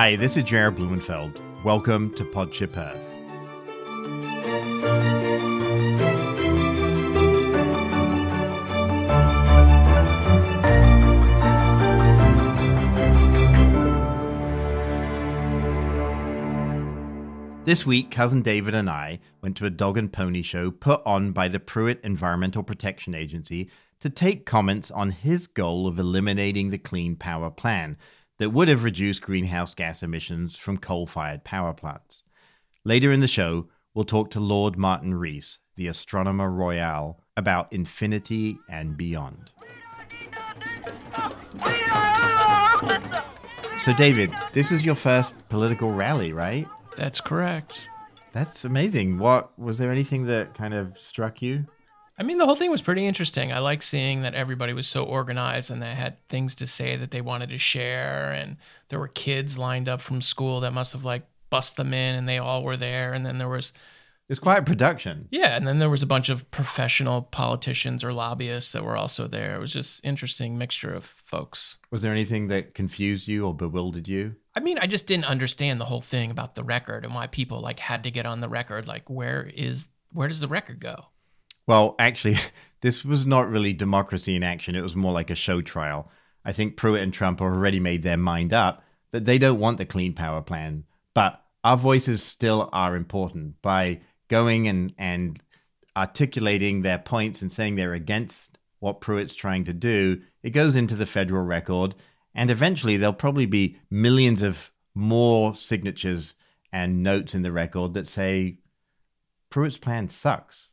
Hi, this is Jared Blumenfeld. Welcome to Podship Earth. This week, Cousin David and I went to a dog and pony show put on by the Pruitt Environmental Protection Agency to take comments on his goal of eliminating the Clean Power Plan that would have reduced greenhouse gas emissions from coal fired power plants. Later in the show, we'll talk to Lord Martin Rees, the Astronomer Royal, about infinity and beyond. So, David, this was your first political rally, right? That's correct. That's amazing. What was there anything that kind of struck you? I mean, the whole thing was pretty interesting. I like seeing that everybody was so organized and they had things to say that they wanted to share. And there were kids lined up from school that must have like bust them in and they all were there. And then there was It was quite a production. Yeah, and then there was a bunch of professional politicians or lobbyists that were also there. It was just interesting mixture of folks. Was there anything that confused you or bewildered you? I mean, I just didn't understand the whole thing about the record and why people like had to get on the record. Like, where is where does the record go? Well, actually, this was not really democracy in action. It was more like a show trial. I think Pruitt and Trump have already made their mind up that they don't want the clean power plan, but our voices still are important by going and and articulating their points and saying they're against what Pruitt's trying to do. It goes into the federal record, and eventually there'll probably be millions of more signatures and notes in the record that say Pruitt's plan sucks.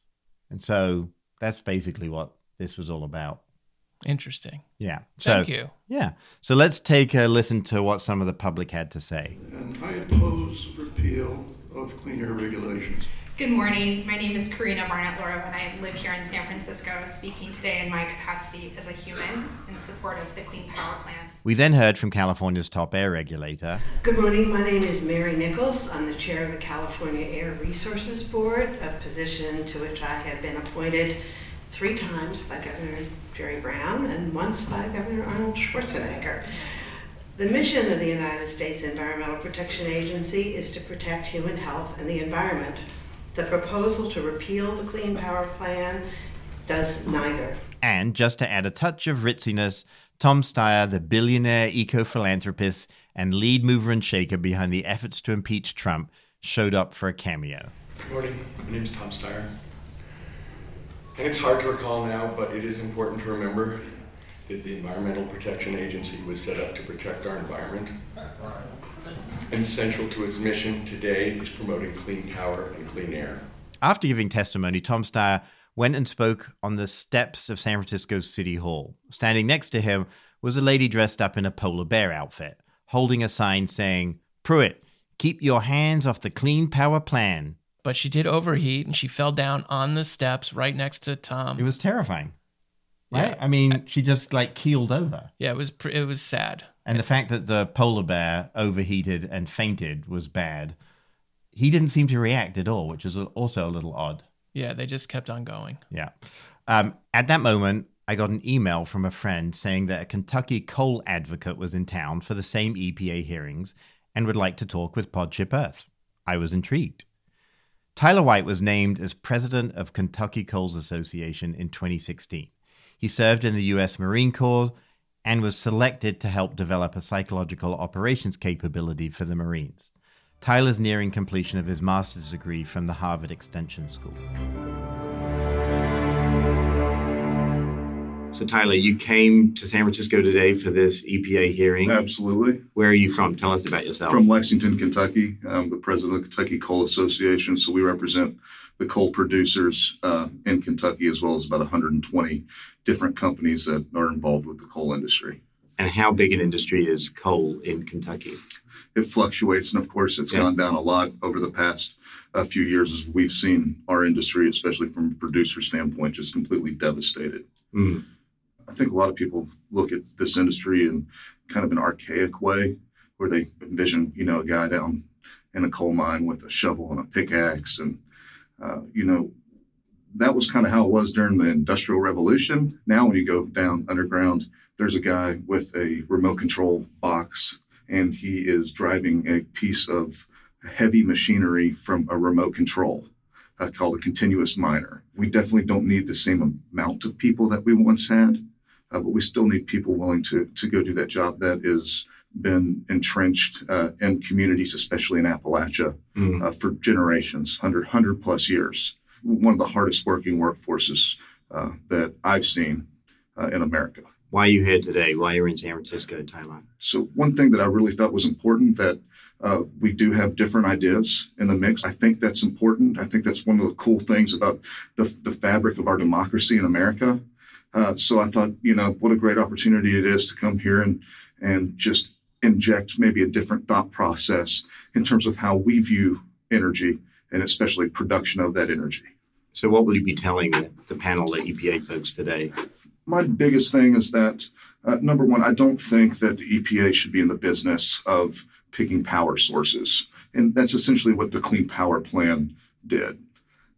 And so that's basically what this was all about. Interesting. Yeah. So, Thank you. Yeah. So let's take a listen to what some of the public had to say. And I oppose repeal of clean air regulations. Good morning. My name is Karina Barnett Laura, and I live here in San Francisco, speaking today in my capacity as a human in support of the Clean Power Plan. We then heard from California's top air regulator. Good morning. My name is Mary Nichols. I'm the chair of the California Air Resources Board, a position to which I have been appointed three times by Governor Jerry Brown and once by Governor Arnold Schwarzenegger. The mission of the United States Environmental Protection Agency is to protect human health and the environment. The proposal to repeal the Clean Power Plan does neither. And just to add a touch of ritziness, Tom Steyer, the billionaire eco philanthropist and lead mover and shaker behind the efforts to impeach Trump, showed up for a cameo. Good morning. My name is Tom Steyer. And it's hard to recall now, but it is important to remember that the Environmental Protection Agency was set up to protect our environment. And central to its mission today is promoting clean power and clean air. After giving testimony, Tom Steyer went and spoke on the steps of San Francisco's City Hall. Standing next to him was a lady dressed up in a polar bear outfit, holding a sign saying, Pruitt, keep your hands off the clean power plan. But she did overheat and she fell down on the steps right next to Tom. It was terrifying. Right? Yeah. I mean, she just like keeled over. yeah, it was pr- it was sad. And the fact that the polar bear overheated and fainted was bad. He didn't seem to react at all, which is also a little odd. Yeah, they just kept on going. Yeah. Um, at that moment, I got an email from a friend saying that a Kentucky coal advocate was in town for the same EPA hearings and would like to talk with Podship Earth. I was intrigued. Tyler White was named as president of Kentucky Coals Association in 2016. He served in the U.S. Marine Corps and was selected to help develop a psychological operations capability for the Marines. Tyler's nearing completion of his master's degree from the Harvard Extension School. So, Tyler, you came to San Francisco today for this EPA hearing. Absolutely. Where are you from? Tell us about yourself. From Lexington, Kentucky. I'm the president of the Kentucky Coal Association. So we represent the coal producers uh, in Kentucky, as well as about 120 different companies that are involved with the coal industry. and how big an industry is coal in Kentucky? It fluctuates, and of course, it's Yeah. gone down a lot over the past uh, few years as we've seen our industry, especially from a producer standpoint, just completely devastated. Mm. I think a lot of people look at this industry in kind of an archaic way, where they envision, you know, a guy down in a coal mine with a shovel and a pickaxe, and uh, you know, that was kind of how it was during the Industrial Revolution. Now, when you go down underground, there's a guy with a remote control box and he is driving a piece of heavy machinery from a remote control uh, called a continuous miner. We definitely don't need the same amount of people that we once had, uh, but we still need people willing to, to go do that job that has been entrenched uh, in communities, especially in Appalachia, mm. for generations, 100, 100 plus years. One of the hardest working workforces uh, that I've seen uh, in America. Why are you here today? Why are you in San Francisco, and Thailand? So one thing that I really thought was important that uh, we do have different ideas in the mix. I think that's important. I think that's one of the cool things about the, the fabric of our democracy in America. Uh, so I thought, you know, what a great opportunity it is to come here and and just inject maybe a different thought process in terms of how we view energy and especially production of that energy. So, what will you be telling the panel, the EPA folks today? My biggest thing is that uh, number one, I don't think that the EPA should be in the business of picking power sources. And that's essentially what the Clean Power Plan did.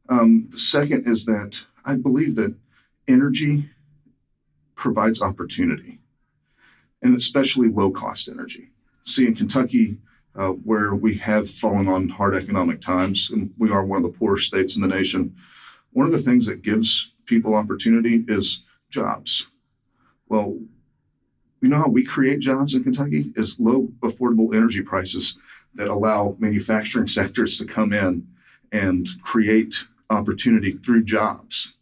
Um, the second is that I believe that energy provides opportunity, and especially low cost energy. See, in Kentucky, uh, where we have fallen on hard economic times, and we are one of the poorest states in the nation, one of the things that gives people opportunity is jobs. Well, you know how we create jobs in Kentucky is low affordable energy prices that allow manufacturing sectors to come in and create opportunity through jobs.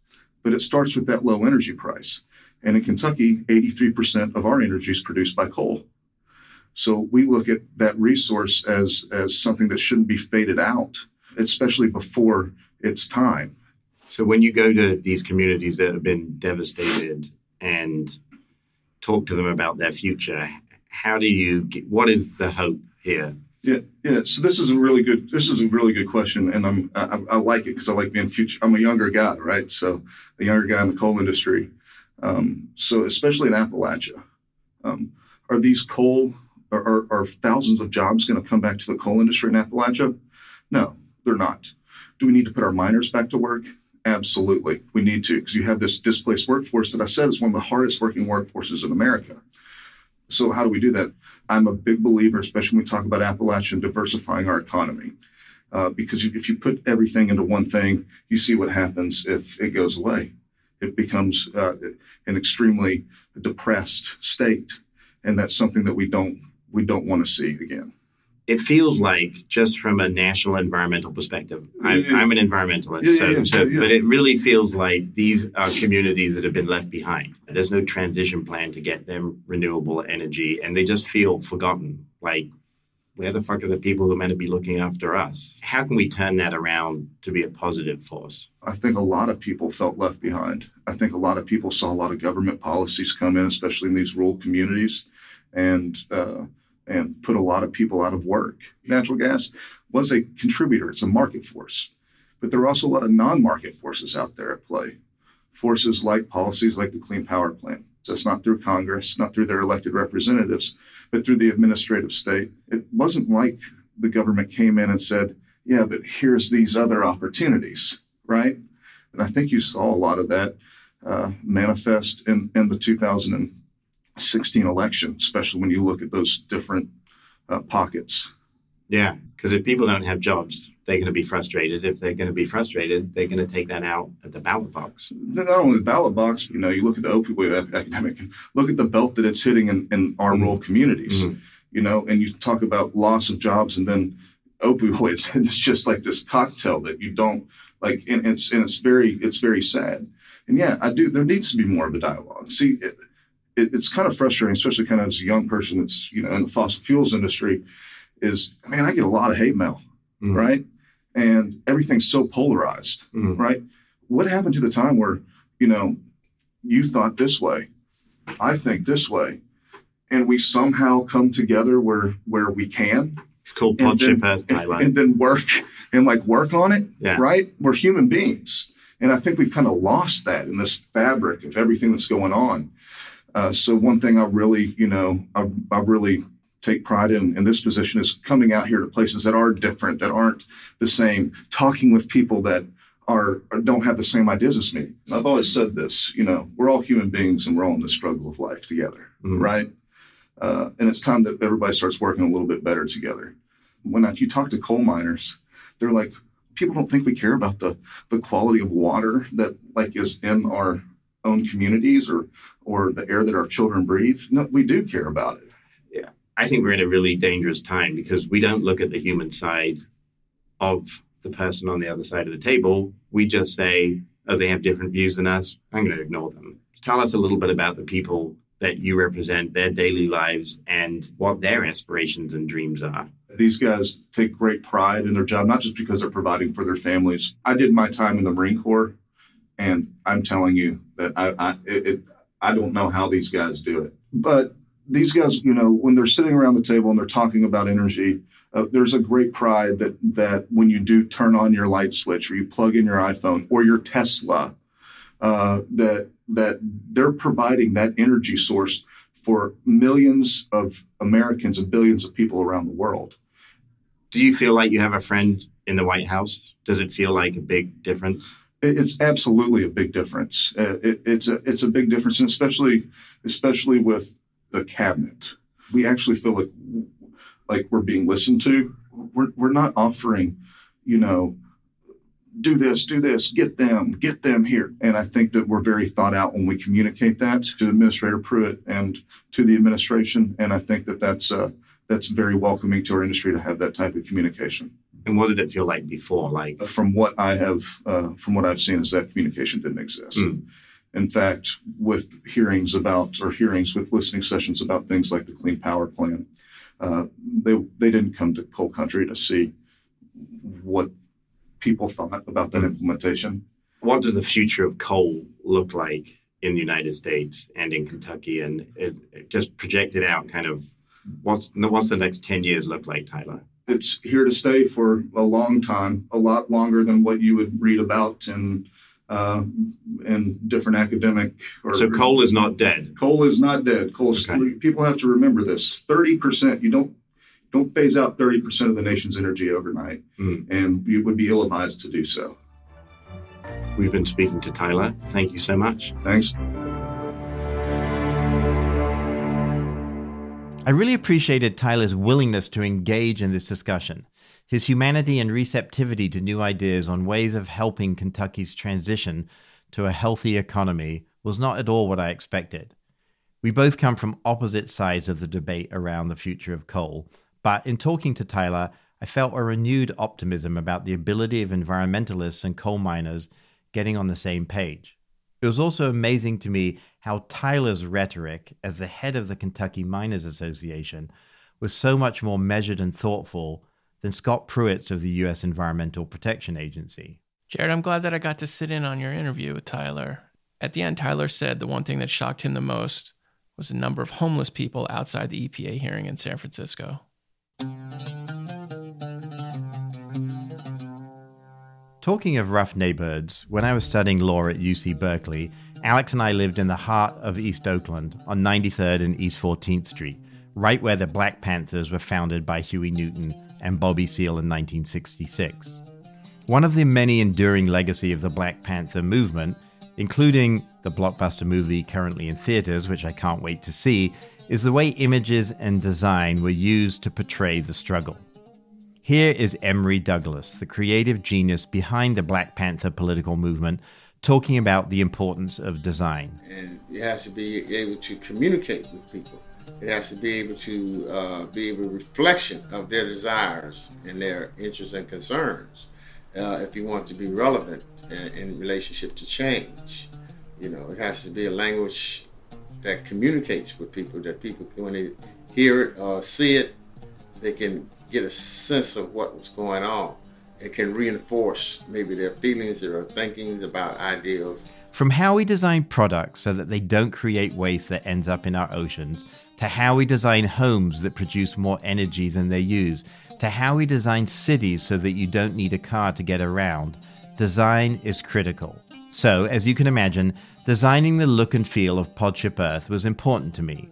But it starts with that low energy price. And in Kentucky, 83% of our energy is produced by coal. So we look at that resource as, as something that shouldn't be faded out, especially before its time. So when you go to these communities that have been devastated and talk to them about their future, how do you get, what is the hope here? Yeah, yeah. So this is a really good. This is a really good question, and I'm I, I like it because I like being future. I'm a younger guy, right? So a younger guy in the coal industry. Um, so especially in Appalachia, um, are these coal are, are, thousands of jobs going to come back to the coal industry in Appalachia? No, they're not. Do we need to put our miners back to work? Absolutely, we need to because you have this displaced workforce that I said is one of the hardest working workforces in America. So, how do we do that? I'm a big believer, especially when we talk about Appalachian diversifying our economy. Uh, because if you put everything into one thing, you see what happens if it goes away. It becomes uh, an extremely depressed state, and that's something that we don't we don't want to see again. It feels like just from a national environmental perspective i'm, yeah, I'm an environmentalist yeah, so, yeah, so but it really feels like these are communities that have been left behind. There's no transition plan to get them renewable energy and they just feel forgotten. Like where the fuck are the people who are meant to be looking after us how can we turn that around to be a positive force i think a lot of people felt left behind i think a lot of people saw a lot of government policies come in especially in these rural communities and uh, and put a lot of people out of work. Natural gas was a contributor, it's a market force. But there are also a lot of non market forces out there at play. Forces like policies like the Clean Power Plan. That's not through Congress, not through their elected representatives, but through the administrative state. It wasn't like the government came in and said, yeah, but here's these other opportunities, right? And I think you saw a lot of that uh, manifest in, in the 2016 election, especially when you look at those different uh, pockets. Yeah, because if people don't have jobs, they're going to be frustrated. If they're going to be frustrated, they're going to take that out at the ballot box. Not only the ballot box, you know, you look at the opioid epidemic, look at the belt that it's hitting in, in our mm-hmm. rural communities, mm-hmm. you know, and you talk about loss of jobs and then opioids, and it's just like this cocktail that you don't like, and it's and it's very it's very sad. And yeah, I do. There needs to be more of a dialogue. See. It, it, it's kind of frustrating, especially kind of as a young person that's you know in the fossil fuels industry. Is man, I get a lot of hate mail, mm-hmm. right? And everything's so polarized, mm-hmm. right? What happened to the time where you know you thought this way, I think this way, and we somehow come together where where we can. It's called Pod Ship Earth, and, and then work and like work on it, yeah. right? We're human beings. And I think we've kind of lost that in this fabric of everything that's going on. Uh, so one thing I really, you know, I, I really take pride in in this position is coming out here to places that are different, that aren't the same, talking with people that are don't have the same ideas as me. I've always said this, you know, we're all human beings and we're all in the struggle of life together, mm-hmm. right? uh, and it's time that everybody starts working a little bit better together. When you talk to coal miners, they're like, people don't think we care about the the quality of water that like is in our own communities or or the air that our children breathe. No, we do care about it. I think we're in a really dangerous time because we don't look at the human side of the person on the other side of the table. We just say, "Oh, they have different views than us. I'm going to ignore them." Tell us a little bit about the people that you represent, their daily lives, and what their aspirations and dreams are. These guys take great pride in their job, not just because they're providing for their families. I did my time in the Marine Corps, and I'm telling you that I I, it, I don't know how these guys do it. But these guys, you know, when they're sitting around the table and they're talking about energy, uh, there's a great pride that that when you do turn on your light switch or you plug in your iPhone or your Tesla, uh, that that they're providing that energy source for millions of Americans and billions of people around the world. Do you feel like you have a friend in the White House? Does it feel like a big difference? It's absolutely a big difference. Uh, it, it's a it's a big difference, and especially especially with the cabinet, we actually feel like like we're being listened to. We're we're not offering, you know, do this, do this, get them, get them here. And I think that we're very thought out when we communicate that to Administrator Pruitt and to the administration. And I think that that's uh, that's very welcoming to our industry to have that type of communication. And what did it feel like before? Like from what I have, uh, from what I've seen, is that communication didn't exist. Mm. In fact, with hearings about or hearings with listening sessions about things like the Clean Power Plan, uh, they they didn't come to coal country to see what people thought about that implementation. What does the future of coal look like in the United States and in Kentucky? And it, it just projected out kind of what's, what's the next 10 years look like, Tyler? It's here to stay for a long time, a lot longer than what you would read about in uh, in different academic. Or, so coal is not dead. Coal is not dead. Coal. Is, Okay. People have to remember this. Thirty percent. You don't don't phase out 30% of the nation's energy overnight, mm. and you would be ill advised to do so. We've been speaking to Tyler. Thank you so much. Thanks. I really appreciated Tyler's willingness to engage in this discussion. His humanity and receptivity to new ideas on ways of helping Kentucky's transition to a healthy economy was not at all what I expected. We both come from opposite sides of the debate around the future of coal, but in talking to Tyler, I felt a renewed optimism about the ability of environmentalists and coal miners getting on the same page. It was also amazing to me how Tyler's rhetoric as the head of the Kentucky Miners Association was so much more measured and thoughtful than Scott Pruitt's of the U.S. Environmental Protection Agency. Jared, I'm glad that I got to sit in on your interview with Tyler. At the end, Tyler said the one thing that shocked him the most was the number of homeless people outside the EPA hearing in San Francisco. Talking of rough neighborhoods, when I was studying law at UC Berkeley, Alex and I lived in the heart of East Oakland on 93rd and East 14th Street, right where the Black Panthers were founded by Huey Newton and Bobby Seale in 1966. One of the many enduring legacy of the Black Panther movement, including the blockbuster movie currently in theaters, which I can't wait to see, is the way images and design were used to portray the struggle. Here is Emory Douglas, the creative genius behind the Black Panther political movement, talking about the importance of design. And you have to be able to communicate with people. It has to be able to uh, be a reflection of their desires and their interests and concerns. Uh, if you want to be relevant in, in relationship to change, you know, it has to be a language that communicates with people that people when they hear it or see it they can get a sense of what was going on it can reinforce maybe their feelings or their thinkings about ideals from how we design products so that they don't create waste that ends up in our oceans to how we design homes that produce more energy than they use to how we design cities so that you don't need a car to get around design is critical so as you can imagine designing the look and feel of Podship Earth was important to me.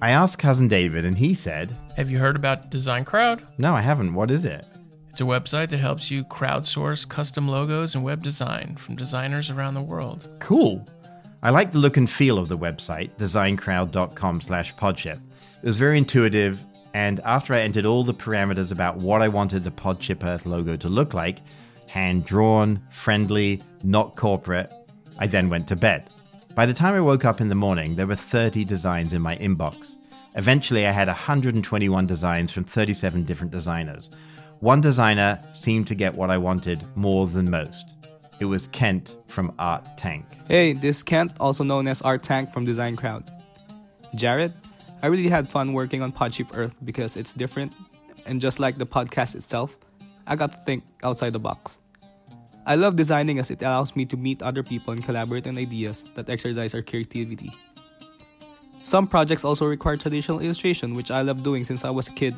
I asked Cousin David, and he said, Have you heard about Design Crowd? No, I haven't. What is it? It's a website that helps you crowdsource custom logos and web design from designers around the world. Cool. I like the look and feel of the website, designcrowd.com slash podship. It was very intuitive, and after I entered all the parameters about what I wanted the Podship Earth logo to look like hand drawn, friendly, not corporate I then went to bed. By the time I woke up in the morning, there were 30 designs in my inbox. Eventually, I had 121 designs from 37 different designers. One designer seemed to get what I wanted more than most. It was Kent from Art Tank. Hey, this is Kent, also known as Art Tank from Design Crowd. Jared, I really had fun working on Podship Earth because it's different, and just like the podcast itself, I got to think outside the box. I love designing as it allows me to meet other people and collaborate on ideas that exercise our creativity. Some projects also require traditional illustration, which I love doing since I was a kid.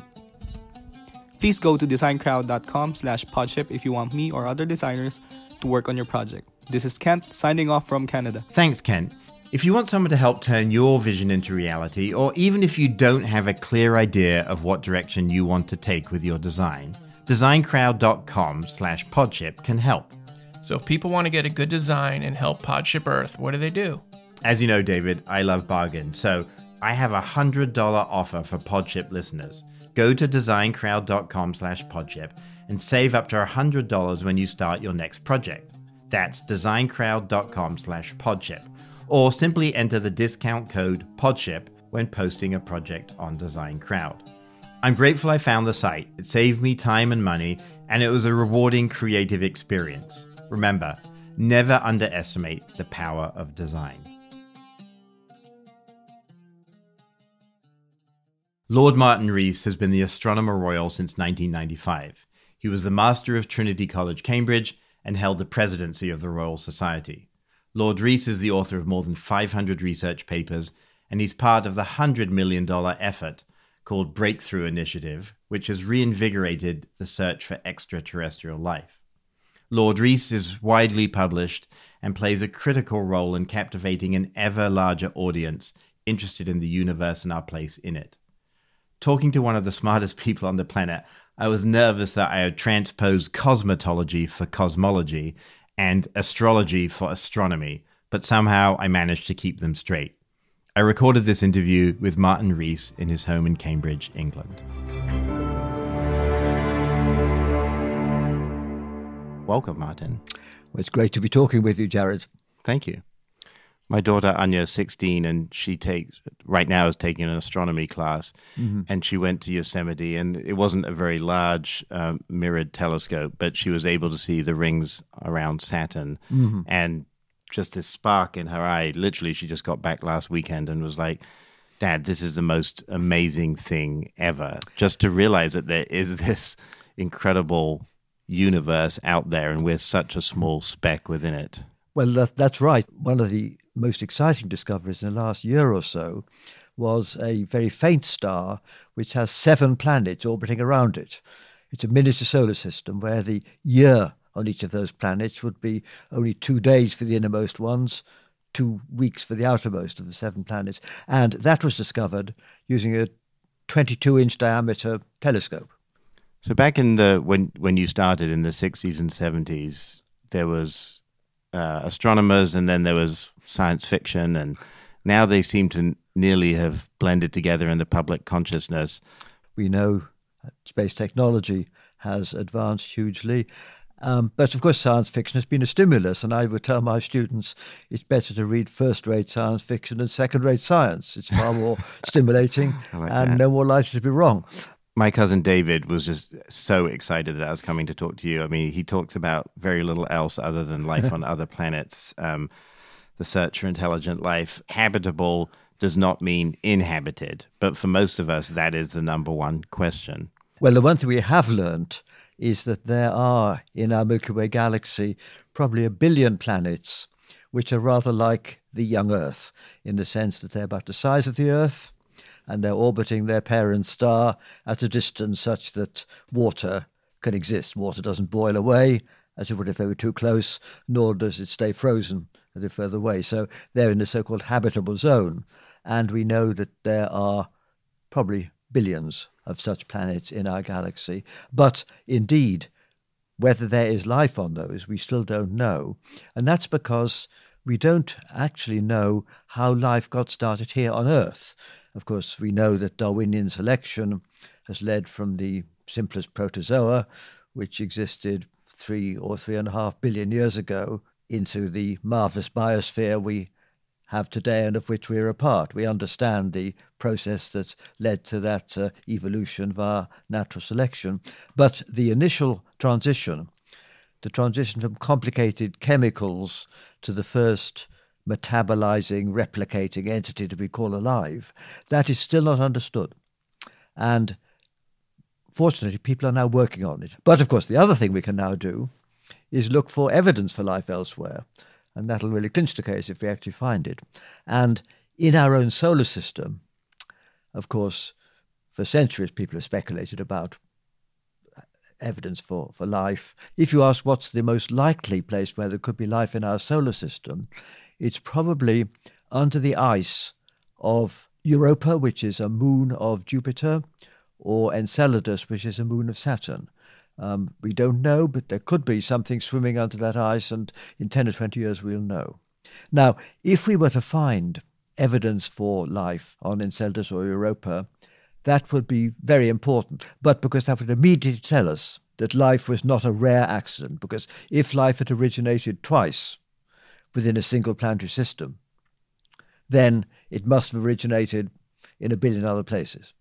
Please go to designcrowd.com slash podship if you want me or other designers to work on your project. This is Kent, signing off from Canada. Thanks, Kent. If you want someone to help turn your vision into reality, or even if you don't have a clear idea of what direction you want to take with your design, designcrowd.com slash podship can help. So if people want to get a good design and help Podship Earth, what do they do? As you know, David, I love bargains. So I have a $100 offer for Podship listeners. Go to designcrowd.com slash podship and save up to $100 when you start your next project. That's designcrowd.com slash podship. Or simply enter the discount code podship when posting a project on Design Crowd. I'm grateful I found the site. It saved me time and money, and it was a rewarding creative experience. Remember, never underestimate the power of design. Lord Martin Rees has been the Astronomer Royal since 1995. He was the Master of Trinity College, Cambridge, and held the presidency of the Royal Society. Lord Rees is the author of more than 500 research papers, and he's part of the $100 million effort called Breakthrough Initiative, which has reinvigorated the search for extraterrestrial life. Lord Rees is widely published and plays a critical role in captivating an ever larger audience interested in the universe and our place in it. Talking to one of the smartest people on the planet, I was nervous that I had transposed cosmetology for cosmology and astrology for astronomy, but somehow I managed to keep them straight. I recorded this interview with Martin Rees in his home in Cambridge, England. Welcome, Martin. Well, it's great to be talking with you, Jared. Thank you. My daughter Anya is 16 and she takes right now is taking an astronomy class Mm-hmm. and she went to Yosemite and it wasn't a very large um, mirrored telescope but she was able to see the rings around Saturn Mm-hmm. and just this spark in her eye literally she just got back last weekend and was like dad this is the most amazing thing ever just to realize that there is this incredible universe out there and we're such a small speck within it Well, that, that's right. One of the most exciting discoveries in the last year or so was a very faint star which has seven planets orbiting around it. It's a miniature solar system where the year on each of those planets would be only two days for the innermost ones, two weeks for the outermost of the seven planets. And that was discovered using a 22 inch diameter telescope. So back in the when when you started in the sixties and seventies, there was uh, astronomers, and then there was science fiction, and now they seem to nearly have blended together in the public consciousness. We know that space technology has advanced hugely. Um, but of course, science fiction has been a stimulus, and I would tell my students it's better to read first rate science fiction than second rate science. It's far more stimulating like and that. no more likely to be wrong. My cousin David was just so excited that I was coming to talk to you. I mean, he talks about very little else other than life on other planets, um, the search for intelligent life. Habitable does not mean inhabited, but for most of us, that is the number one question. Well, the one thing we have learnt is that there are in our Milky Way galaxy probably a billion planets which are rather like the young Earth in the sense that they're about the size of the Earth and they're orbiting their parent star at a distance such that water can exist. Water doesn't boil away as it would if they were too close, nor does it stay frozen as they're further away. So they're in the so called habitable zone. And we know that there are probably billions of such planets in our galaxy. But indeed, whether there is life on those, we still don't know. And that's because we don't actually know how life got started here on Earth. Of course, we know that Darwinian selection has led from the simplest protozoa, which existed three or three and a half billion years ago, into the marvelous biosphere we have today and of which we're a part. We understand the process that led to that uh, evolution via natural selection. But the initial transition, the transition from complicated chemicals to the first metabolizing, replicating entity that we call alive, that is still not understood. And fortunately, people are now working on it. But of course, the other thing we can now do is look for evidence for life elsewhere. And that'll really clinch the case if we actually find it. And in our own solar system, of course, for centuries people have speculated about evidence for, for life. If you ask what's the most likely place where there could be life in our solar system, it's probably under the ice of Europa, which is a moon of Jupiter, or Enceladus, which is a moon of Saturn. Um, we don't know, but there could be something swimming under that ice, and in 10 or 20 years we'll know. Now, if we were to find evidence for life on Enceladus or Europa, that would be very important. But because that would immediately tell us that life was not a rare accident, because if life had originated twice within a single planetary system, then it must have originated in a billion other places.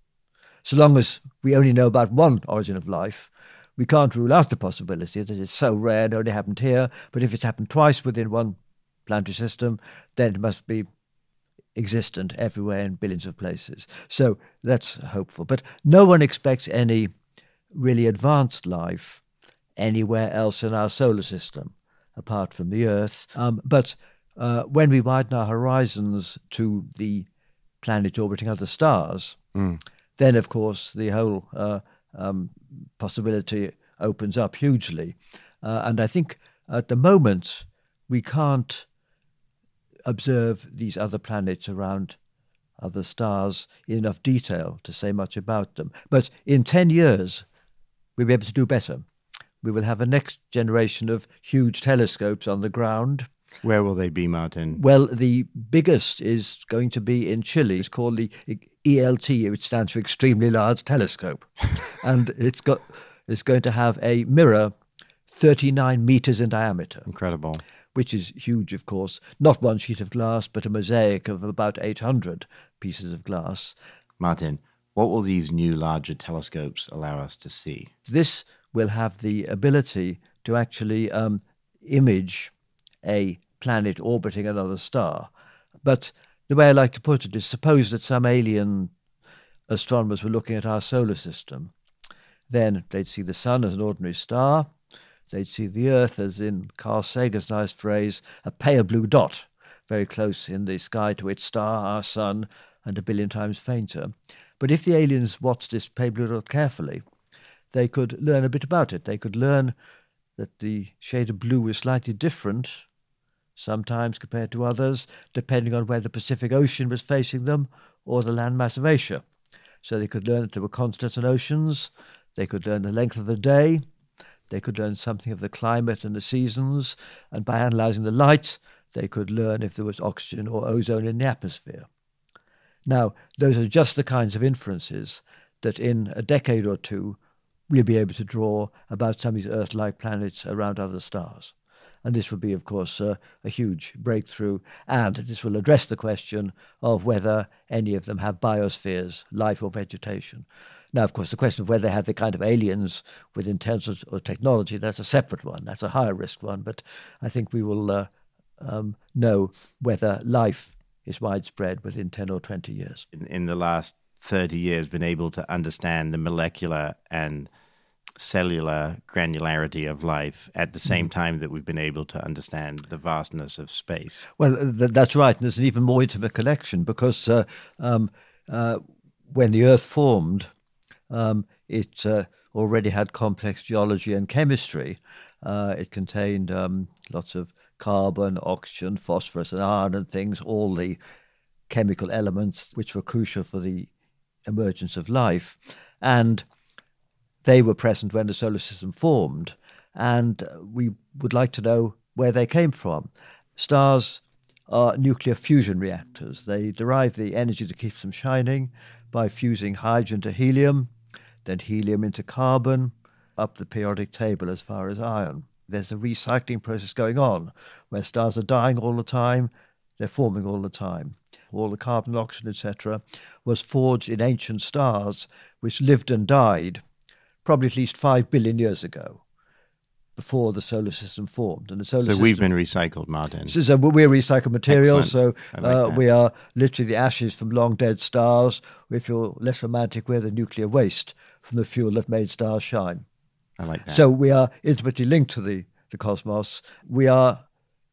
So long as we only know about one origin of life, we can't rule out the possibility that it's so rare it only happened here, but if it's happened twice within one planetary system, then it must be existent everywhere in billions of places. So that's hopeful. But no one expects any really advanced life anywhere else in our solar system apart from the Earth. Um, but uh, when we widen our horizons to the planet orbiting other stars, mm. then of course the whole uh, um, possibility opens up hugely. Uh, and I think at the moment we can't observe these other planets around other stars in enough detail to say much about them. But in 10 years, we'll be able to do better. We will have a next generation of huge telescopes on the ground. Where will they be, Martin? Well, the biggest is going to be in Chile. It's called the ELT, which stands for Extremely Large Telescope. and it's got it's going to have a mirror 39 meters in diameter. Incredible. Which is huge, of course. Not one sheet of glass, but a mosaic of about 800 pieces of glass. Martin, what will these new larger telescopes allow us to see? This will have the ability to actually um, image a planet orbiting another star. But the way I like to put it is suppose that some alien astronomers were looking at our solar system. Then they'd see the sun as an ordinary star. They'd see the Earth as, in Carl Sagan's nice phrase, a pale blue dot, very close in the sky to its star, our sun, and a billion times fainter. But if the aliens watched this pale blue dot carefully, they could learn a bit about it. They could learn that the shade of blue was slightly different sometimes compared to others, depending on where the Pacific Ocean was facing them or the landmass of Asia. So they could learn that there were continents and oceans, they could learn the length of the day, they could learn something of the climate and the seasons, and by analyzing the light, they could learn if there was oxygen or ozone in the atmosphere. Now, those are just the kinds of inferences that in a decade or two we'll be able to draw about some of these Earth like planets around other stars. And this would be, of course, uh, a huge breakthrough. And this will address the question of whether any of them have biospheres, life or vegetation. Now, of course, the question of whether they have the kind of aliens with intelligence or technology, that's a separate one. That's a higher risk one. But I think we will uh, um, know whether life is widespread within 10 or 20 years. In, in the last 30 years, been able to understand the molecular and cellular granularity of life at the same mm. time that we've been able to understand the vastness of space. Well, th- that's right. And there's an even more intimate connection because uh, um, uh, when the Earth formed, um, it uh, already had complex geology and chemistry. Uh, it contained um, lots of carbon, oxygen, phosphorus, and iron and things, all the chemical elements which were crucial for the emergence of life. And they were present when the solar system formed, and we would like to know where they came from. Stars are nuclear fusion reactors. They derive the energy that keeps them shining by fusing hydrogen to helium, then helium into carbon, up the periodic table as far as iron. There's a recycling process going on where stars are dying all the time, they're forming all the time. All the carbon, oxygen, etc., was forged in ancient stars which lived and died probably at least five billion years ago before the solar system formed. And the solar so system, we've been recycled, Martin. So, so we're recycled materials. Excellent. So like uh, we are literally the ashes from long dead stars. If you're less romantic, we're the nuclear waste from the fuel that made stars shine. I like that. So we are intimately linked to the, the cosmos. We are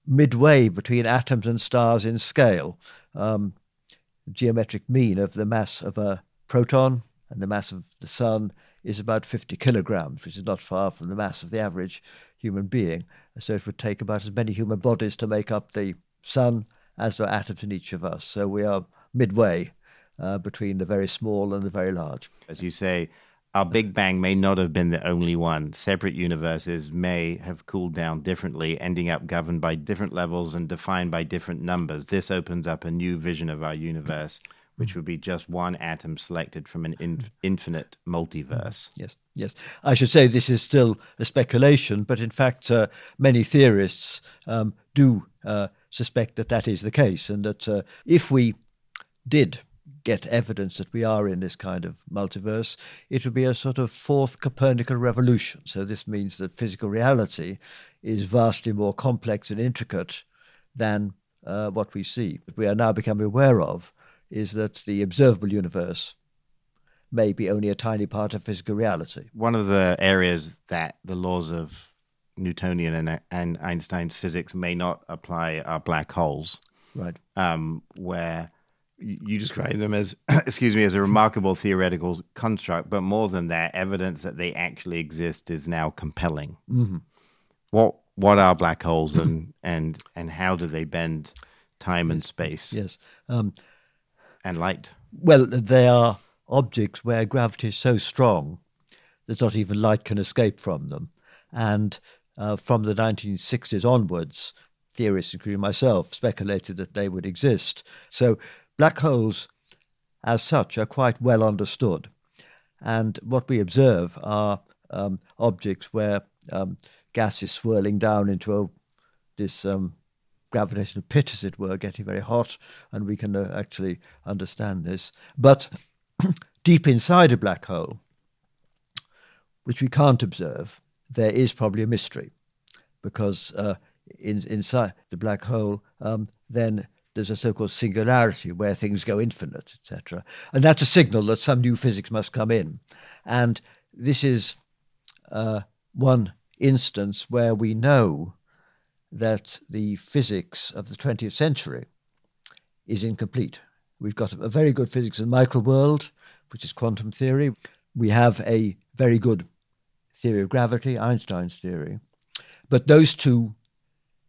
midway between atoms and stars in scale. Um, geometric mean of the mass of a proton and the mass of the sun is about 50 kilograms, which is not far from the mass of the average human being. So it would take about as many human bodies to make up the sun as there are atoms in each of us. So we are midway uh, between the very small and the very large. As you say, our Big Bang may not have been the only one. Separate universes may have cooled down differently, ending up governed by different levels and defined by different numbers. This opens up a new vision of our universe, which would be just one atom selected from an in- infinite multiverse. Yes, yes. I should say this is still a speculation, but in fact, uh, many theorists um, do uh, suspect that that is the case, and that uh, if we did get evidence that we are in this kind of multiverse, it would be a sort of fourth Copernican revolution. So this means that physical reality is vastly more complex and intricate than uh, what we see. What we are now becoming aware of is that the observable universe may be only a tiny part of physical reality. One of the areas that the laws of Newtonian and, and Einstein's physics may not apply are black holes. Right. Um, where you describe them as, excuse me, as a remarkable theoretical construct, but more than that, evidence that they actually exist is now compelling. Mm-hmm. What what are black holes and and and how do they bend time and space? Yes, um, and light. Well, they are objects where gravity is so strong that not even light can escape from them, and uh, from the 1960s onwards, theorists, including myself, speculated that they would exist. So black holes, as such, are quite well understood. And what we observe are um, objects where um, gas is swirling down into a, this um, gravitational pit, as it were, getting very hot, and we can uh, actually understand this. But deep inside a black hole, which we can't observe, there is probably a mystery, because uh, in, inside the black hole, um, then there's a so-called singularity where things go infinite, etc. And that's a signal that some new physics must come in. And this is uh, one instance where we know that the physics of the 20th century is incomplete. We've got a very good physics of in microworld, which is quantum theory. We have a very good theory of gravity, Einstein's theory. But those two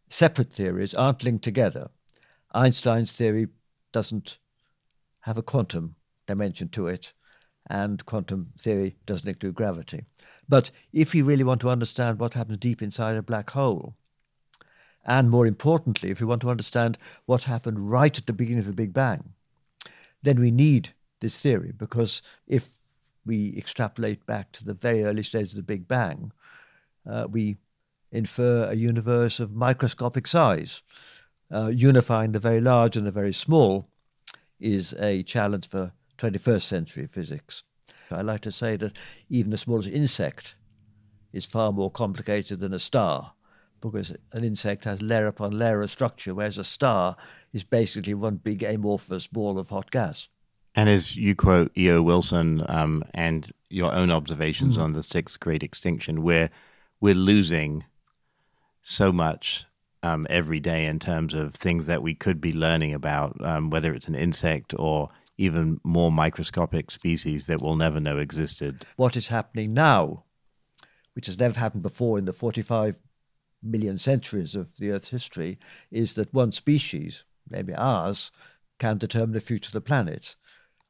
separate theories aren't linked together. Einstein's theory doesn't have a quantum dimension to it, and quantum theory doesn't include gravity. But if you really want to understand what happens deep inside a black hole, and more importantly, if we want to understand what happened right at the beginning of the Big Bang, then we need this theory because if we extrapolate back to the very early stages of the Big Bang, uh, we infer a universe of microscopic size. Uh, unifying the very large and the very small is a challenge for 21st century physics. I like to say that even the smallest insect is far more complicated than a star because an insect has layer upon layer of structure, whereas a star is basically one big amorphous ball of hot gas. And as you quote E.O. Wilson um, and your own observations Mm. on the sixth great extinction, we're we're losing so much um, every day in terms of things that we could be learning about, um, whether it's an insect or even more microscopic species that we'll never know existed. What is happening now, which has never happened before in the 45 million centuries of the Earth's history, is that one species, maybe ours, can determine the future of the planet.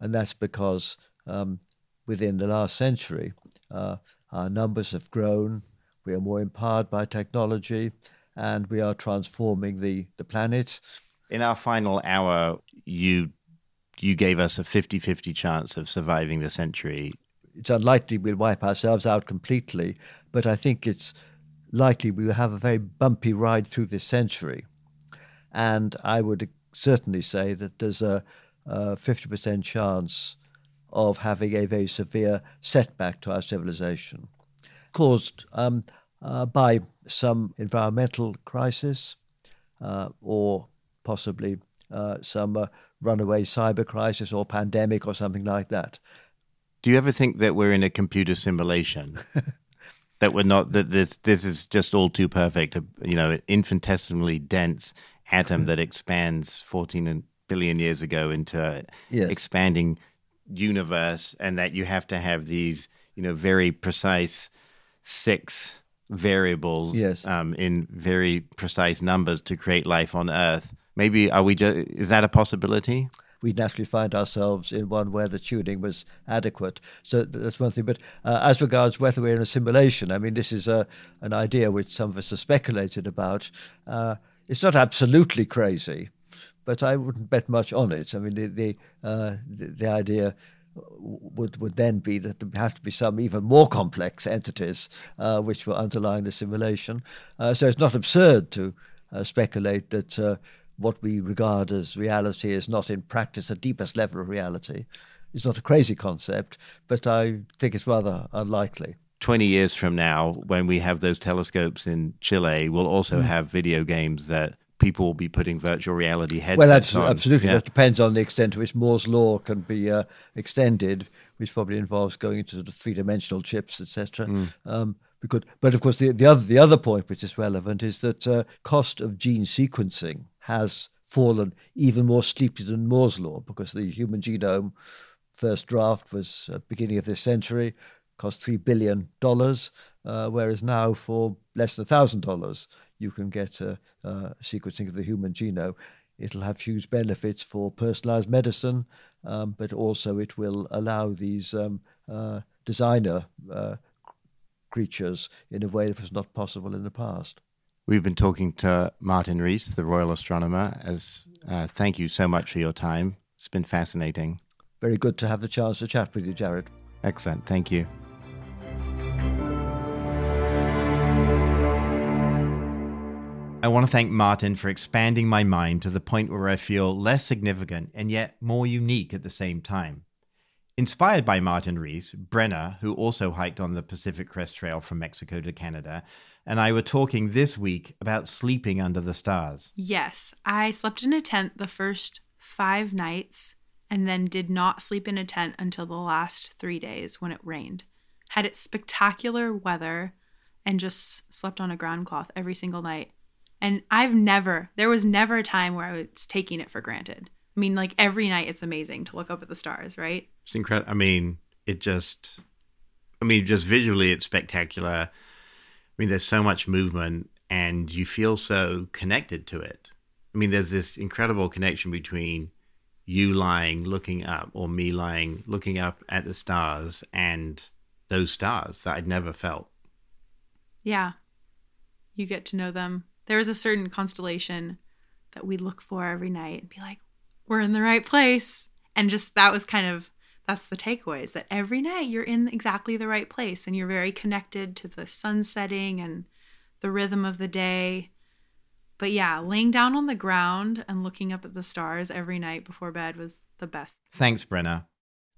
And that's because um, within the last century, uh, our numbers have grown, we are more empowered by technology, and we are transforming the, the planet. In our final hour, you you gave us a 50-50 chance of surviving the century. It's unlikely we'll wipe ourselves out completely, but I think it's likely we will have a very bumpy ride through this century. And I would certainly say that there's a, a 50% chance of having a very severe setback to our civilization, caused um, uh, by some environmental crisis uh, or possibly uh, some uh, runaway cyber crisis or pandemic or something like that. Do you ever think that we're in a computer simulation? that we're not that this this is just all too perfect, you know, infinitesimally dense atom that expands 14 billion years ago into an yes. expanding universe and that you have to have these, you know, very precise six variables yes. um, in very precise numbers to create life on Earth. Maybe are we just is that a possibility? we naturally find ourselves in one where the tuning was adequate. So that's one thing. But uh, as regards whether we're in a simulation, I mean, this is a, an idea which some of us have speculated about. Uh, it's not absolutely crazy, but I wouldn't bet much on it. I mean, the the, uh, the, the idea would would then be that there has to be some even more complex entities uh, which were underlying the simulation. Uh, so it's not absurd to uh, speculate that uh, what we regard as reality is not in practice the deepest level of reality. It's not a crazy concept, but I think it's rather unlikely. 20 years from now, when we have those telescopes in Chile, we'll also mm. have video games that people will be putting virtual reality headsets well, absolutely, on. Absolutely. Yeah. That depends on the extent to which Moore's law can be uh, extended, which probably involves going into sort of three dimensional chips, etc. Mm. Um, because, but of course, the, the, other, the other point which is relevant is that uh, cost of gene sequencing has fallen even more steeply than Moore's law because the human genome first draft was at beginning of this century, cost three billion dollars, uh, whereas now for less than thousand dollars you can get a, a, sequencing of the human genome. It'll have huge benefits for personalized medicine, um, but also it will allow these um, uh, designer uh, creatures in a way that was not possible in the past. We've been talking to Martin Rees, the Royal Astronomer. As uh, thank you so much for your time. It's been fascinating. Very good to have the chance to chat with you, Jared. Excellent. Thank you. I want to thank Martin for expanding my mind to the point where I feel less significant and yet more unique at the same time. Inspired by Martin Rees, Brenna, who also hiked on the Pacific Crest Trail from Mexico to Canada, and I were talking this week about sleeping under the stars. Yes, I slept in a tent the first five nights and then did not sleep in a tent until the last three days when it rained. Had it spectacular weather and just slept on a ground cloth every single night. And I've never, there was never a time where I was taking it for granted. I mean, like every night it's amazing to look up at the stars, right? It's incredible. I mean, it just, I mean, just visually it's spectacular. I mean, there's so much movement and you feel so connected to it. I mean, there's this incredible connection between you lying looking up or me lying looking up at the stars and those stars that I'd never felt. Yeah. You get to know them. There is a certain constellation that we look for every night and be like, we're in the right place. And just that was kind of that's the takeaway is that every night you're in exactly the right place and you're very connected to the sun setting and the rhythm of the day. But yeah, laying down on the ground and looking up at the stars every night before bed was the best. Thanks, Brenna.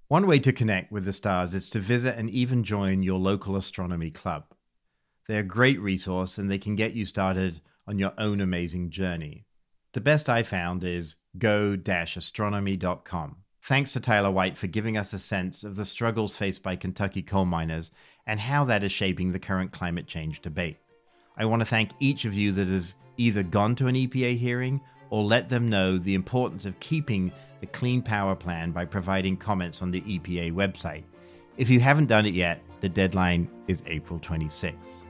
One way to connect with the stars is to visit and even join your local astronomy club. They're a great resource and they can get you started on your own amazing journey. The best I found is go-astronomy.com. Thanks to Tyler White for giving us a sense of the struggles faced by Kentucky coal miners and how that is shaping the current climate change debate. I want to thank each of you that has either gone to an EPA hearing or let them know the importance of keeping the Clean Power Plan by providing comments on the EPA website. If you haven't done it yet, the deadline is April 26th.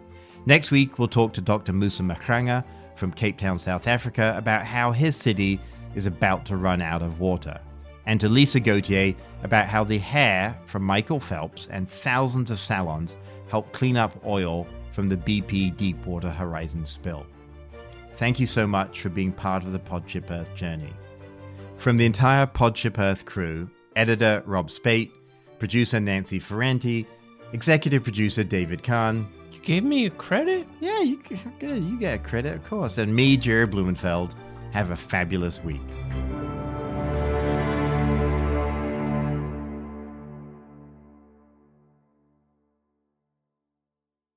Next week, we'll talk to Dr. Musa Makranga from Cape Town, South Africa, about how his city is about to run out of water and to Lisa Gautier about how the hair from Michael Phelps and thousands of salons helped clean up oil from the BP Deepwater Horizon spill. thank you so much for being part of the Podship Earth journey. From the entire Podship Earth crew, editor Rob Spate, producer Nancy Ferranti, executive producer David Kahn. Gave me a credit? Yeah, you, you get a credit, of course. And me, Jared Blumenfeld. Have a fabulous week.